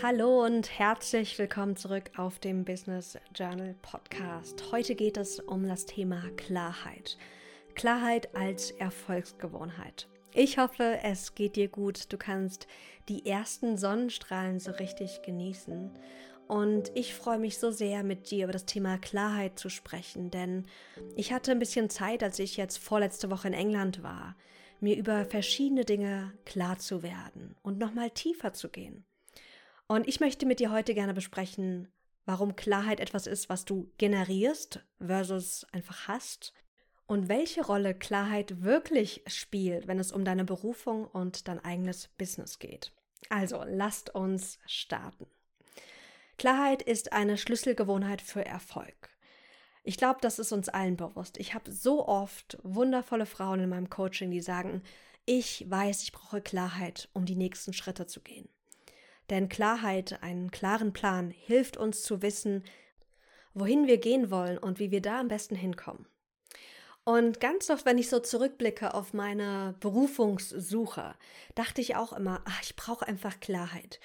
Hallo und herzlich willkommen zurück auf dem Business Journal Podcast. Heute geht es um das Thema Klarheit. Klarheit als Erfolgsgewohnheit. Ich hoffe, es geht dir gut. Du kannst die ersten Sonnenstrahlen so richtig genießen. Und ich freue mich so sehr, mit dir über das Thema Klarheit zu sprechen, denn ich hatte ein bisschen Zeit, als ich jetzt vorletzte Woche in England war, mir über verschiedene Dinge klar zu werden und nochmal tiefer zu gehen. Und ich möchte mit dir heute gerne besprechen, warum Klarheit etwas ist, was du generierst versus einfach hast und welche Rolle Klarheit wirklich spielt, wenn es um deine Berufung und dein eigenes Business geht. Also, lasst uns starten. Klarheit ist eine Schlüsselgewohnheit für Erfolg. Ich glaube, das ist uns allen bewusst. Ich habe so oft wundervolle Frauen in meinem Coaching, die sagen, ich weiß, ich brauche Klarheit, um die nächsten Schritte zu gehen. Denn Klarheit, einen klaren Plan, hilft uns zu wissen, wohin wir gehen wollen und wie wir da am besten hinkommen. Und ganz oft, wenn ich so zurückblicke auf meine Berufungssuche, dachte ich auch immer, ach, ich brauche einfach Klarheit.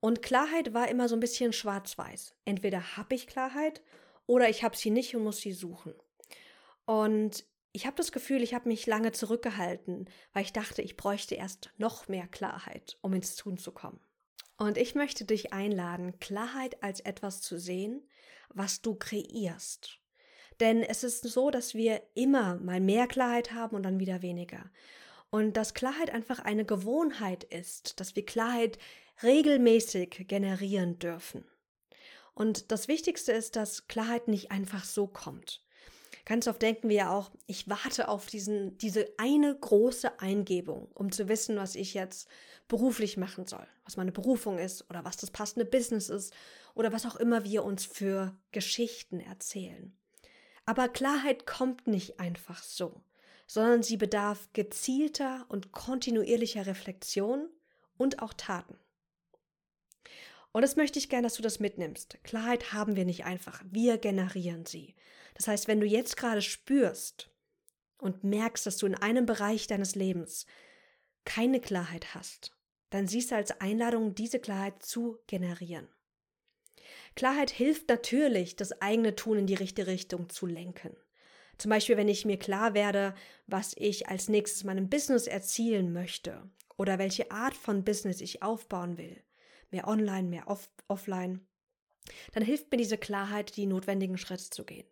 Und Klarheit war immer so ein bisschen schwarz-weiß. Entweder habe ich Klarheit oder ich habe sie nicht und muss sie suchen. Und ich habe das Gefühl, ich habe mich lange zurückgehalten, weil ich dachte, ich bräuchte erst noch mehr Klarheit, um ins Tun zu kommen. Und ich möchte dich einladen, Klarheit als etwas zu sehen, was du kreierst. Denn es ist so, dass wir immer mal mehr Klarheit haben und dann wieder weniger. Und dass Klarheit einfach eine Gewohnheit ist, dass wir Klarheit regelmäßig generieren dürfen. Und das Wichtigste ist, dass Klarheit nicht einfach so kommt. Ganz oft denken wir ja auch, ich warte auf diesen, diese eine große Eingebung, um zu wissen, was ich jetzt beruflich machen soll, was meine Berufung ist oder was das passende Business ist oder was auch immer wir uns für Geschichten erzählen. Aber Klarheit kommt nicht einfach so, sondern sie bedarf gezielter und kontinuierlicher Reflexion und auch Taten. Und das möchte ich gerne, dass du das mitnimmst. Klarheit haben wir nicht einfach, wir generieren sie. Das heißt, wenn du jetzt gerade spürst und merkst, dass du in einem Bereich deines Lebens keine Klarheit hast, dann siehst du als Einladung, diese Klarheit zu generieren. Klarheit hilft natürlich, das eigene Tun in die richtige Richtung zu lenken. Zum Beispiel, wenn ich mir klar werde, was ich als nächstes meinem Business erzielen möchte oder welche Art von Business ich aufbauen will, mehr online, mehr off offline, dann hilft mir diese Klarheit, die notwendigen Schritte zu gehen.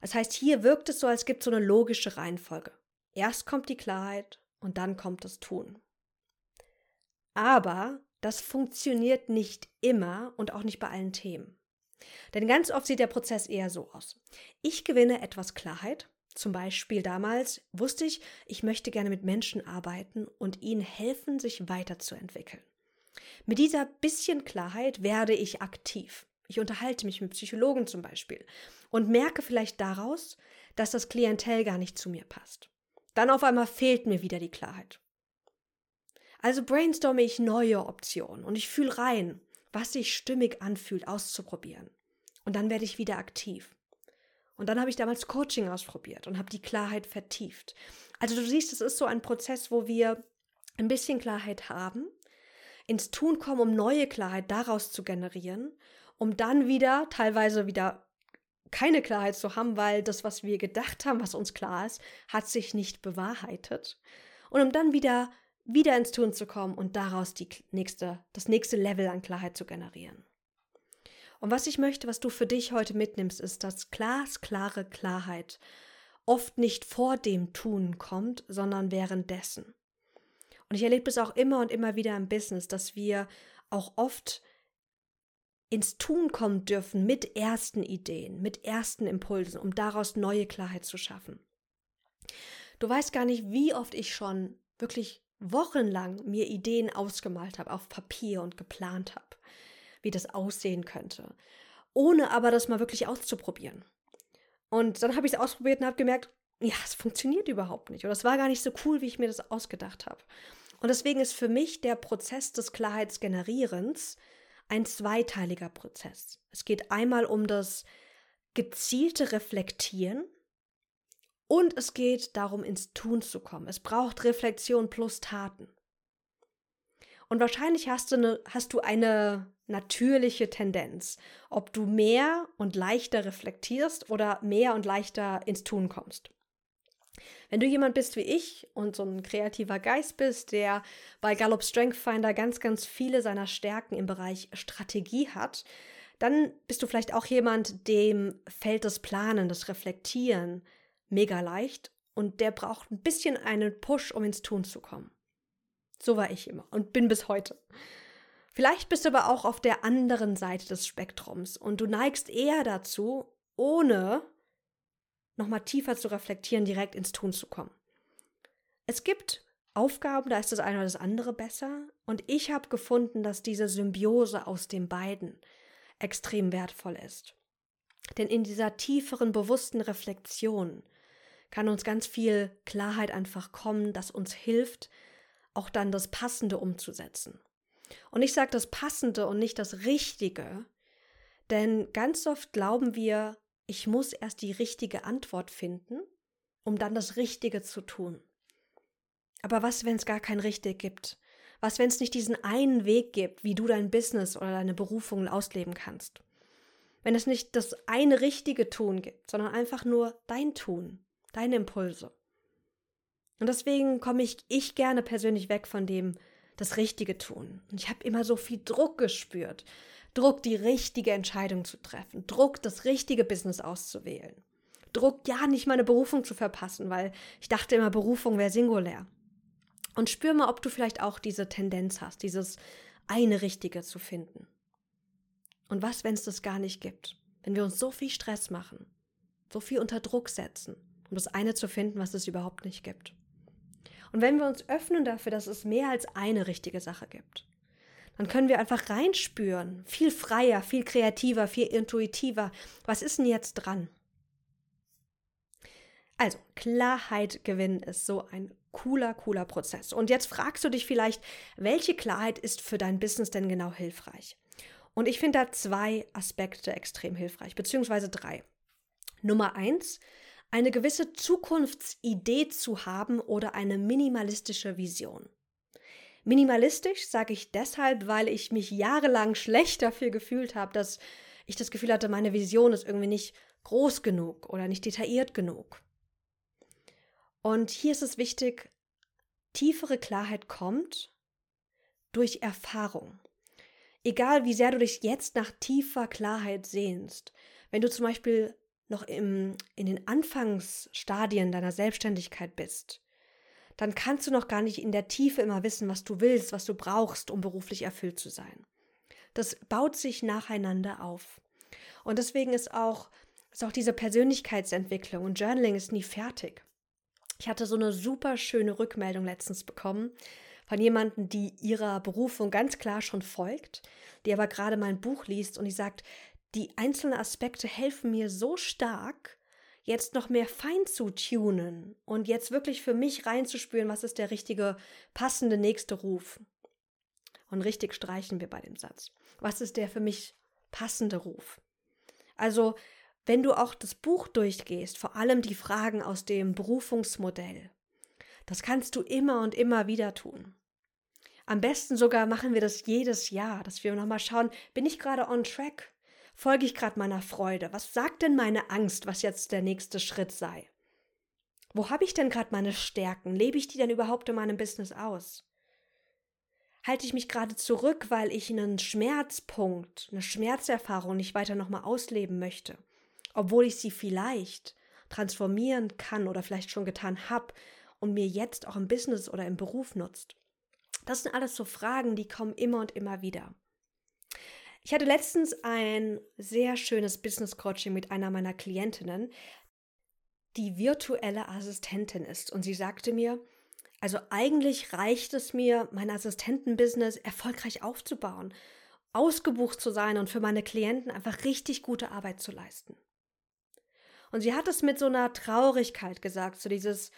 Das heißt, hier wirkt es so, als gibt es so eine logische Reihenfolge. Erst kommt die Klarheit und dann kommt das Tun. Aber das funktioniert nicht immer und auch nicht bei allen Themen. Denn ganz oft sieht der Prozess eher so aus. Ich gewinne etwas Klarheit. Zum Beispiel damals wusste ich, ich möchte gerne mit Menschen arbeiten und ihnen helfen, sich weiterzuentwickeln. Mit dieser bisschen Klarheit werde ich aktiv. Ich unterhalte mich mit Psychologen zum Beispiel und merke vielleicht daraus, dass das Klientel gar nicht zu mir passt. Dann auf einmal fehlt mir wieder die Klarheit. Also brainstorme ich neue Optionen und ich fühle rein, was sich stimmig anfühlt, auszuprobieren. Und dann werde ich wieder aktiv. Und dann habe ich damals Coaching ausprobiert und habe die Klarheit vertieft. Also du siehst, es ist so ein Prozess, wo wir ein bisschen Klarheit haben, ins Tun kommen, um neue Klarheit daraus zu generieren, um dann wieder teilweise wieder keine Klarheit zu haben, weil das, was wir gedacht haben, was uns klar ist, hat sich nicht bewahrheitet. Und um dann wieder wieder ins Tun zu kommen und daraus die nächste, das nächste Level an Klarheit zu generieren. Und was ich möchte, was du für dich heute mitnimmst, ist, dass glasklare Klarheit oft nicht vor dem Tun kommt, sondern währenddessen. Und ich erlebe es auch immer und immer wieder im Business, dass wir auch oft ins Tun kommen dürfen mit ersten Ideen, mit ersten Impulsen, um daraus neue Klarheit zu schaffen. Du weißt gar nicht, wie oft ich schon wirklich wochenlang mir Ideen ausgemalt habe auf Papier und geplant habe, wie das aussehen könnte, ohne aber das mal wirklich auszuprobieren. Und dann habe ich es ausprobiert und habe gemerkt, ja, es funktioniert überhaupt nicht oder es war gar nicht so cool, wie ich mir das ausgedacht habe. Und deswegen ist für mich der Prozess des Klarheitsgenerierens ein zweiteiliger Prozess. Es geht einmal um das gezielte Reflektieren und es geht darum, ins Tun zu kommen. Es braucht Reflexion plus Taten. Und wahrscheinlich hast du, eine, hast du eine natürliche Tendenz, ob du mehr und leichter reflektierst oder mehr und leichter ins Tun kommst. Wenn du jemand bist wie ich und so ein kreativer Geist bist, der bei Gallup Strength Finder ganz, ganz viele seiner Stärken im Bereich Strategie hat, dann bist du vielleicht auch jemand, dem fällt das Planen, das Reflektieren mega leicht und der braucht ein bisschen einen Push, um ins Tun zu kommen. So war ich immer und bin bis heute. Vielleicht bist du aber auch auf der anderen Seite des Spektrums und du neigst eher dazu, ohne nochmal tiefer zu reflektieren, direkt ins Tun zu kommen. Es gibt Aufgaben, da ist das eine oder das andere besser. Und ich habe gefunden, dass diese Symbiose aus den beiden extrem wertvoll ist. Denn in dieser tieferen, bewussten Reflexion kann uns ganz viel Klarheit einfach kommen, das uns hilft, auch dann das Passende umzusetzen. Und ich sage das Passende und nicht das Richtige, denn ganz oft glauben wir, ich muss erst die richtige Antwort finden, um dann das Richtige zu tun. Aber was, wenn es gar kein Richtig gibt? Was, wenn es nicht diesen einen Weg gibt, wie du dein Business oder deine Berufungen ausleben kannst? Wenn es nicht das eine richtige Tun gibt, sondern einfach nur dein Tun, deine Impulse. Und deswegen komme ich, ich gerne persönlich weg von dem, das Richtige tun. Und ich habe immer so viel Druck gespürt. Druck, die richtige Entscheidung zu treffen. Druck, das richtige Business auszuwählen. Druck, ja, nicht meine Berufung zu verpassen, weil ich dachte immer, Berufung wäre singulär. Und spür mal, ob du vielleicht auch diese Tendenz hast, dieses eine Richtige zu finden. Und was, wenn es das gar nicht gibt? Wenn wir uns so viel Stress machen, so viel unter Druck setzen, um das eine zu finden, was es überhaupt nicht gibt. Und wenn wir uns öffnen dafür, dass es mehr als eine richtige Sache gibt, dann können wir einfach reinspüren, viel freier, viel kreativer, viel intuitiver. Was ist denn jetzt dran? Also, Klarheit gewinnen ist so ein cooler, cooler Prozess. Und jetzt fragst du dich vielleicht, welche Klarheit ist für dein Business denn genau hilfreich? Und ich finde da zwei Aspekte extrem hilfreich, beziehungsweise drei. Nummer eins, eine gewisse Zukunftsidee zu haben oder eine minimalistische Vision. Minimalistisch sage ich deshalb, weil ich mich jahrelang schlecht dafür gefühlt habe, dass ich das Gefühl hatte, meine Vision ist irgendwie nicht groß genug oder nicht detailliert genug. Und hier ist es wichtig, tiefere Klarheit kommt durch Erfahrung. Egal wie sehr du dich jetzt nach tiefer Klarheit sehnst, wenn du zum Beispiel noch im, in den Anfangsstadien deiner Selbstständigkeit bist, dann kannst du noch gar nicht in der Tiefe immer wissen, was du willst, was du brauchst, um beruflich erfüllt zu sein. Das baut sich nacheinander auf. Und deswegen ist auch, ist auch diese Persönlichkeitsentwicklung und Journaling ist nie fertig. Ich hatte so eine super schöne Rückmeldung letztens bekommen von jemandem, die ihrer Berufung ganz klar schon folgt, die aber gerade mein Buch liest und die sagt, die einzelnen Aspekte helfen mir so stark, jetzt noch mehr fein zu tunen und jetzt wirklich für mich reinzuspüren, was ist der richtige, passende nächste Ruf. Und richtig streichen wir bei dem Satz. Was ist der für mich passende Ruf? Also, wenn du auch das Buch durchgehst, vor allem die Fragen aus dem Berufungsmodell, das kannst du immer und immer wieder tun. Am besten sogar machen wir das jedes Jahr, dass wir nochmal schauen, bin ich gerade on track? Folge ich gerade meiner Freude? Was sagt denn meine Angst, was jetzt der nächste Schritt sei? Wo habe ich denn gerade meine Stärken? Lebe ich die denn überhaupt in meinem Business aus? Halte ich mich gerade zurück, weil ich einen Schmerzpunkt, eine Schmerzerfahrung nicht weiter nochmal ausleben möchte, obwohl ich sie vielleicht transformieren kann oder vielleicht schon getan habe und mir jetzt auch im Business oder im Beruf nutzt? Das sind alles so Fragen, die kommen immer und immer wieder. Ich hatte letztens ein sehr schönes Business Coaching mit einer meiner Klientinnen, die virtuelle Assistentin ist. Und sie sagte mir, also eigentlich reicht es mir, mein Assistentenbusiness erfolgreich aufzubauen, ausgebucht zu sein und für meine Klienten einfach richtig gute Arbeit zu leisten. Und sie hat es mit so einer Traurigkeit gesagt, so dieses,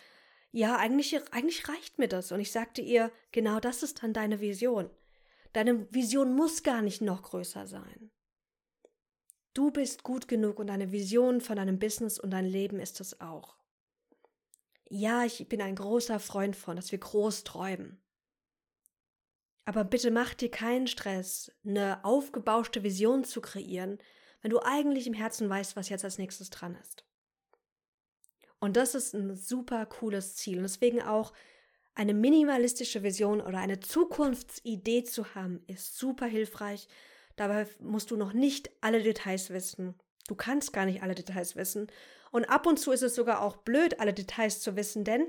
ja, eigentlich, eigentlich reicht mir das. Und ich sagte ihr, genau das ist dann deine Vision. Deine Vision muss gar nicht noch größer sein. Du bist gut genug und deine Vision von deinem Business und dein Leben ist es auch. Ja, ich bin ein großer Freund von, dass wir groß träumen. Aber bitte mach dir keinen Stress, eine aufgebauschte Vision zu kreieren, wenn du eigentlich im Herzen weißt, was jetzt als nächstes dran ist. Und das ist ein super cooles Ziel. Und deswegen auch eine minimalistische Vision oder eine Zukunftsidee zu haben, ist super hilfreich. Dabei musst du noch nicht alle Details wissen. Du kannst gar nicht alle Details wissen. Und ab und zu ist es sogar auch blöd, alle Details zu wissen, denn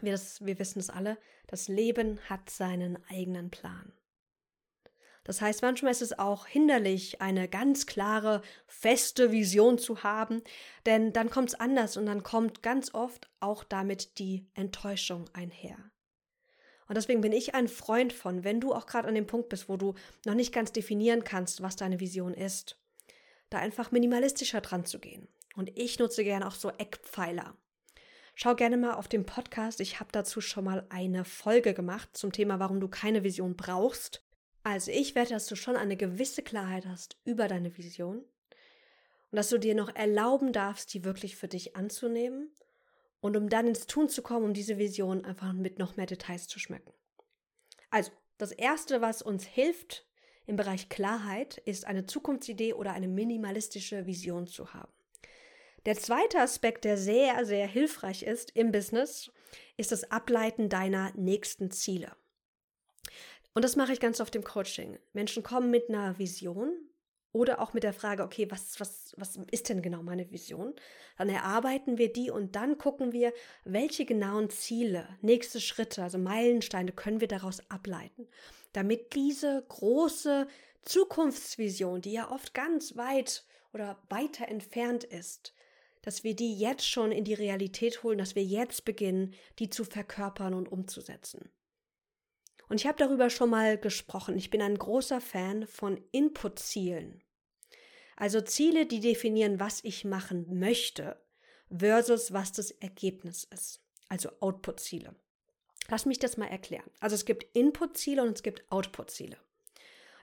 wir, das, wir wissen es alle, das Leben hat seinen eigenen Plan. Das heißt, manchmal ist es auch hinderlich, eine ganz klare, feste Vision zu haben, denn dann kommt es anders und dann kommt ganz oft auch damit die Enttäuschung einher. Und deswegen bin ich ein Freund von, wenn du auch gerade an dem Punkt bist, wo du noch nicht ganz definieren kannst, was deine Vision ist, da einfach minimalistischer dran zu gehen. Und ich nutze gerne auch so Eckpfeiler. Schau gerne mal auf dem Podcast. Ich habe dazu schon mal eine Folge gemacht zum Thema, warum du keine Vision brauchst. Also ich werde, dass du schon eine gewisse Klarheit hast über deine Vision und dass du dir noch erlauben darfst, die wirklich für dich anzunehmen und um dann ins Tun zu kommen, um diese Vision einfach mit noch mehr Details zu schmecken. Also, das Erste, was uns hilft im Bereich Klarheit, ist eine Zukunftsidee oder eine minimalistische Vision zu haben. Der zweite Aspekt, der sehr, sehr hilfreich ist im Business, ist das Ableiten deiner nächsten Ziele. Und das mache ich ganz oft im Coaching. Menschen kommen mit einer Vision oder auch mit der Frage, okay, was, was, was ist denn genau meine Vision? Dann erarbeiten wir die und dann gucken wir, welche genauen Ziele, nächste Schritte, also Meilensteine können wir daraus ableiten, damit diese große Zukunftsvision, die ja oft ganz weit oder weiter entfernt ist, dass wir die jetzt schon in die Realität holen, dass wir jetzt beginnen, die zu verkörpern und umzusetzen. Und ich habe darüber schon mal gesprochen. Ich bin ein großer Fan von Input-Zielen. Also Ziele, die definieren, was ich machen möchte, versus was das Ergebnis ist. Also Output-Ziele. Lass mich das mal erklären. Also es gibt Input-Ziele und es gibt Output-Ziele.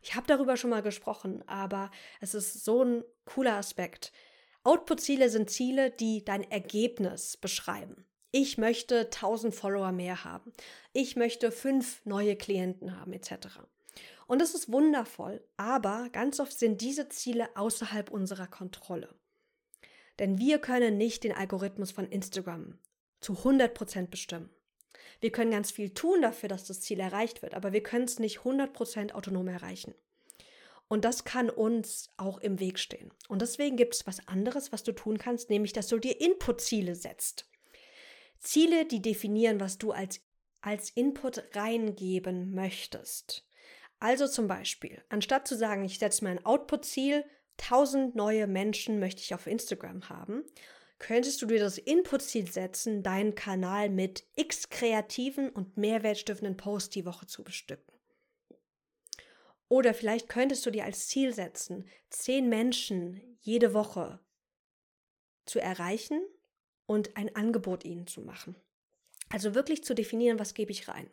Ich habe darüber schon mal gesprochen, aber es ist so ein cooler Aspekt. Output-Ziele sind Ziele, die dein Ergebnis beschreiben. Ich möchte 1000 Follower mehr haben. Ich möchte fünf neue Klienten haben, etc. Und das ist wundervoll, aber ganz oft sind diese Ziele außerhalb unserer Kontrolle. Denn wir können nicht den Algorithmus von Instagram zu 100% bestimmen. Wir können ganz viel tun dafür, dass das Ziel erreicht wird, aber wir können es nicht 100% autonom erreichen. Und das kann uns auch im Weg stehen. Und deswegen gibt es was anderes, was du tun kannst, nämlich dass du dir Input-Ziele setzt. Ziele, die definieren, was du als, als Input reingeben möchtest. Also zum Beispiel, anstatt zu sagen, ich setze mir ein Output-Ziel, 1000 neue Menschen möchte ich auf Instagram haben, könntest du dir das Input-Ziel setzen, deinen Kanal mit x kreativen und mehrwertstiftenden Posts die Woche zu bestücken. Oder vielleicht könntest du dir als Ziel setzen, 10 Menschen jede Woche zu erreichen und ein Angebot ihnen zu machen. Also wirklich zu definieren, was gebe ich rein.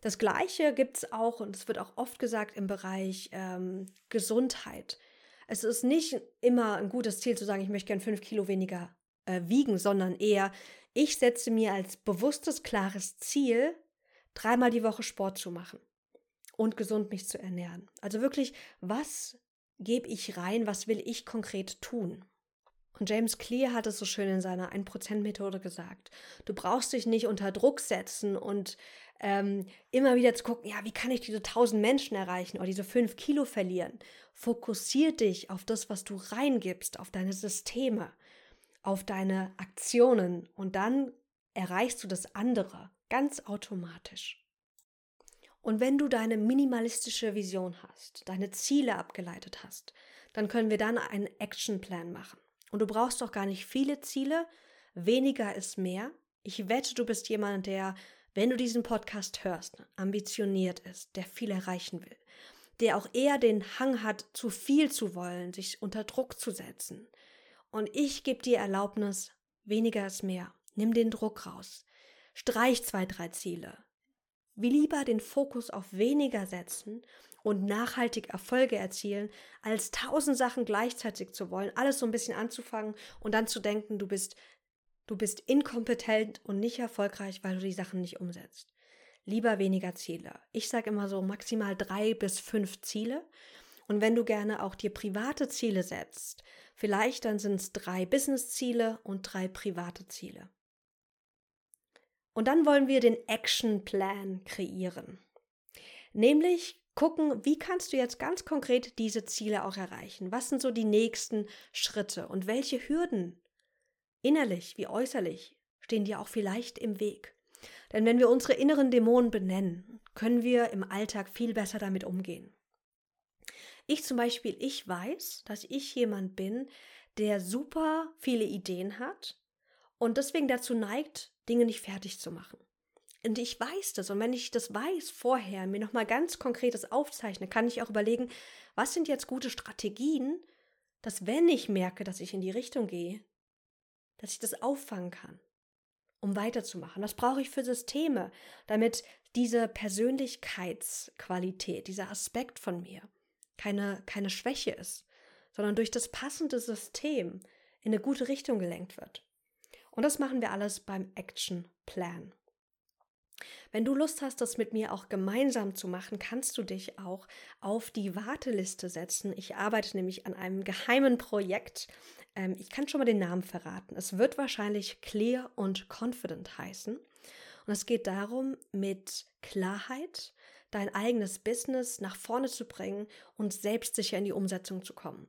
Das Gleiche gibt es auch, und es wird auch oft gesagt, im Bereich ähm, Gesundheit. Es ist nicht immer ein gutes Ziel zu sagen, ich möchte gern fünf Kilo weniger äh, wiegen, sondern eher, ich setze mir als bewusstes, klares Ziel, dreimal die Woche Sport zu machen und gesund mich zu ernähren. Also wirklich, was gebe ich rein, was will ich konkret tun? Und James Clear hat es so schön in seiner 1%-Methode gesagt. Du brauchst dich nicht unter Druck setzen und ähm, immer wieder zu gucken, ja, wie kann ich diese 1000 Menschen erreichen oder diese 5 Kilo verlieren. Fokussier dich auf das, was du reingibst, auf deine Systeme, auf deine Aktionen und dann erreichst du das andere ganz automatisch. Und wenn du deine minimalistische Vision hast, deine Ziele abgeleitet hast, dann können wir dann einen Actionplan machen. Und du brauchst doch gar nicht viele Ziele. Weniger ist mehr. Ich wette, du bist jemand, der, wenn du diesen Podcast hörst, ambitioniert ist, der viel erreichen will, der auch eher den Hang hat, zu viel zu wollen, sich unter Druck zu setzen. Und ich gebe dir Erlaubnis, weniger ist mehr. Nimm den Druck raus. Streich zwei, drei Ziele. Wie lieber den Fokus auf weniger setzen und nachhaltig Erfolge erzielen, als tausend Sachen gleichzeitig zu wollen, alles so ein bisschen anzufangen und dann zu denken, du bist, du bist inkompetent und nicht erfolgreich, weil du die Sachen nicht umsetzt. lieber weniger Ziele. Ich sage immer so maximal drei bis fünf Ziele. Und wenn du gerne auch dir private Ziele setzt, vielleicht dann sind es drei Business-Ziele und drei private Ziele. Und dann wollen wir den Action Plan kreieren. Nämlich gucken, wie kannst du jetzt ganz konkret diese Ziele auch erreichen? Was sind so die nächsten Schritte und welche Hürden innerlich wie äußerlich stehen dir auch vielleicht im Weg? Denn wenn wir unsere inneren Dämonen benennen, können wir im Alltag viel besser damit umgehen. Ich zum Beispiel, ich weiß, dass ich jemand bin, der super viele Ideen hat und deswegen dazu neigt, Dinge nicht fertig zu machen. Und ich weiß das. Und wenn ich das weiß vorher, mir nochmal ganz konkretes aufzeichne, kann ich auch überlegen, was sind jetzt gute Strategien, dass wenn ich merke, dass ich in die Richtung gehe, dass ich das auffangen kann, um weiterzumachen. Was brauche ich für Systeme, damit diese Persönlichkeitsqualität, dieser Aspekt von mir keine, keine Schwäche ist, sondern durch das passende System in eine gute Richtung gelenkt wird. Und das machen wir alles beim Action Plan. Wenn du Lust hast, das mit mir auch gemeinsam zu machen, kannst du dich auch auf die Warteliste setzen. Ich arbeite nämlich an einem geheimen Projekt. Ähm, ich kann schon mal den Namen verraten. Es wird wahrscheinlich Clear und Confident heißen. Und es geht darum, mit Klarheit dein eigenes Business nach vorne zu bringen und selbstsicher in die Umsetzung zu kommen.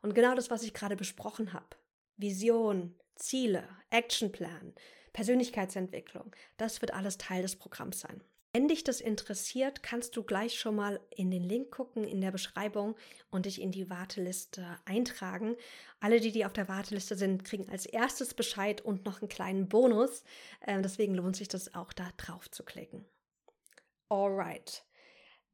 Und genau das, was ich gerade besprochen habe. Vision, Ziele, Actionplan, Persönlichkeitsentwicklung, das wird alles Teil des Programms sein. Wenn dich das interessiert, kannst du gleich schon mal in den Link gucken in der Beschreibung und dich in die Warteliste eintragen. Alle, die, die auf der Warteliste sind, kriegen als erstes Bescheid und noch einen kleinen Bonus. Ähm, deswegen lohnt sich das auch, da drauf zu klicken. Alright.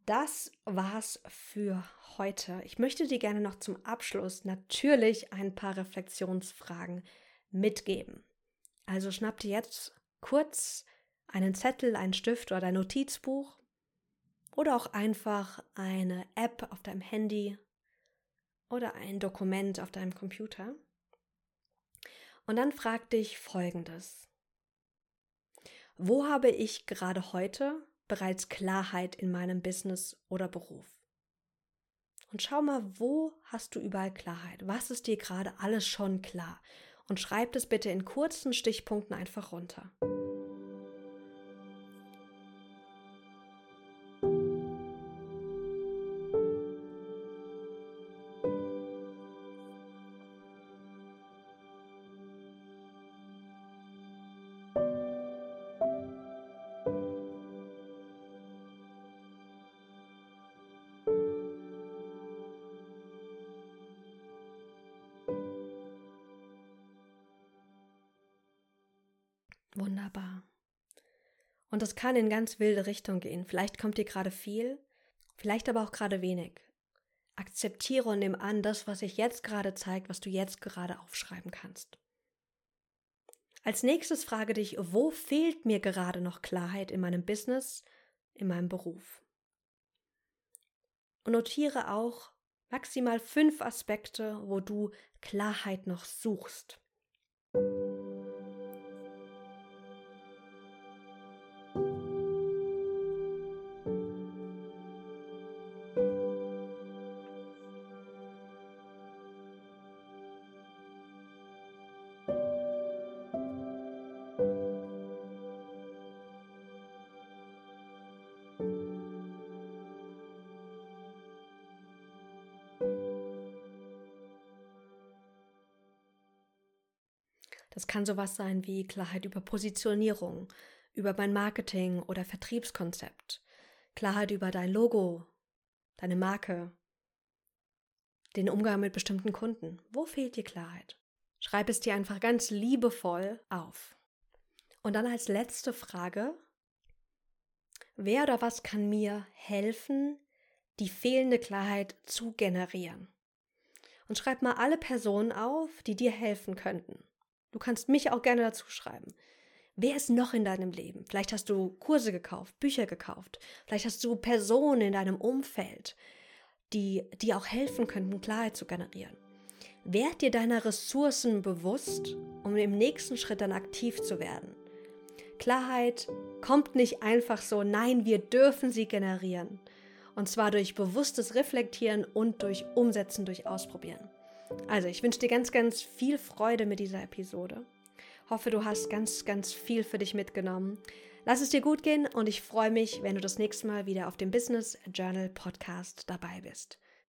Das war's für heute. Ich möchte dir gerne noch zum Abschluss natürlich ein paar Reflexionsfragen mitgeben. Also schnapp dir jetzt kurz einen Zettel, einen Stift oder dein Notizbuch oder auch einfach eine App auf deinem Handy oder ein Dokument auf deinem Computer. Und dann frag dich Folgendes. Wo habe ich gerade heute bereits Klarheit in meinem Business oder Beruf? Und schau mal, wo hast du überall Klarheit? Was ist dir gerade alles schon klar? Und schreibt es bitte in kurzen Stichpunkten einfach runter. Wunderbar. Und das kann in ganz wilde Richtung gehen. Vielleicht kommt dir gerade viel, vielleicht aber auch gerade wenig. Akzeptiere und nimm an das, was sich jetzt gerade zeigt, was du jetzt gerade aufschreiben kannst. Als nächstes frage dich, wo fehlt mir gerade noch Klarheit in meinem Business, in meinem Beruf? Und notiere auch maximal fünf Aspekte, wo du Klarheit noch suchst. Das kann sowas sein wie Klarheit über Positionierung, über mein Marketing oder Vertriebskonzept, Klarheit über dein Logo, deine Marke, den Umgang mit bestimmten Kunden. Wo fehlt dir Klarheit? Schreib es dir einfach ganz liebevoll auf. Und dann als letzte Frage, wer oder was kann mir helfen, die fehlende Klarheit zu generieren? Und schreib mal alle Personen auf, die dir helfen könnten. Du kannst mich auch gerne dazu schreiben. Wer ist noch in deinem Leben? Vielleicht hast du Kurse gekauft, Bücher gekauft. Vielleicht hast du Personen in deinem Umfeld, die dir auch helfen könnten, Klarheit zu generieren. Werd dir deiner Ressourcen bewusst, um im nächsten Schritt dann aktiv zu werden. Klarheit kommt nicht einfach so, nein, wir dürfen sie generieren. Und zwar durch bewusstes Reflektieren und durch Umsetzen, durch Ausprobieren. Also, ich wünsche dir ganz, ganz viel Freude mit dieser Episode. Hoffe, du hast ganz, ganz viel für dich mitgenommen. Lass es dir gut gehen und ich freue mich, wenn du das nächste Mal wieder auf dem Business Journal Podcast dabei bist.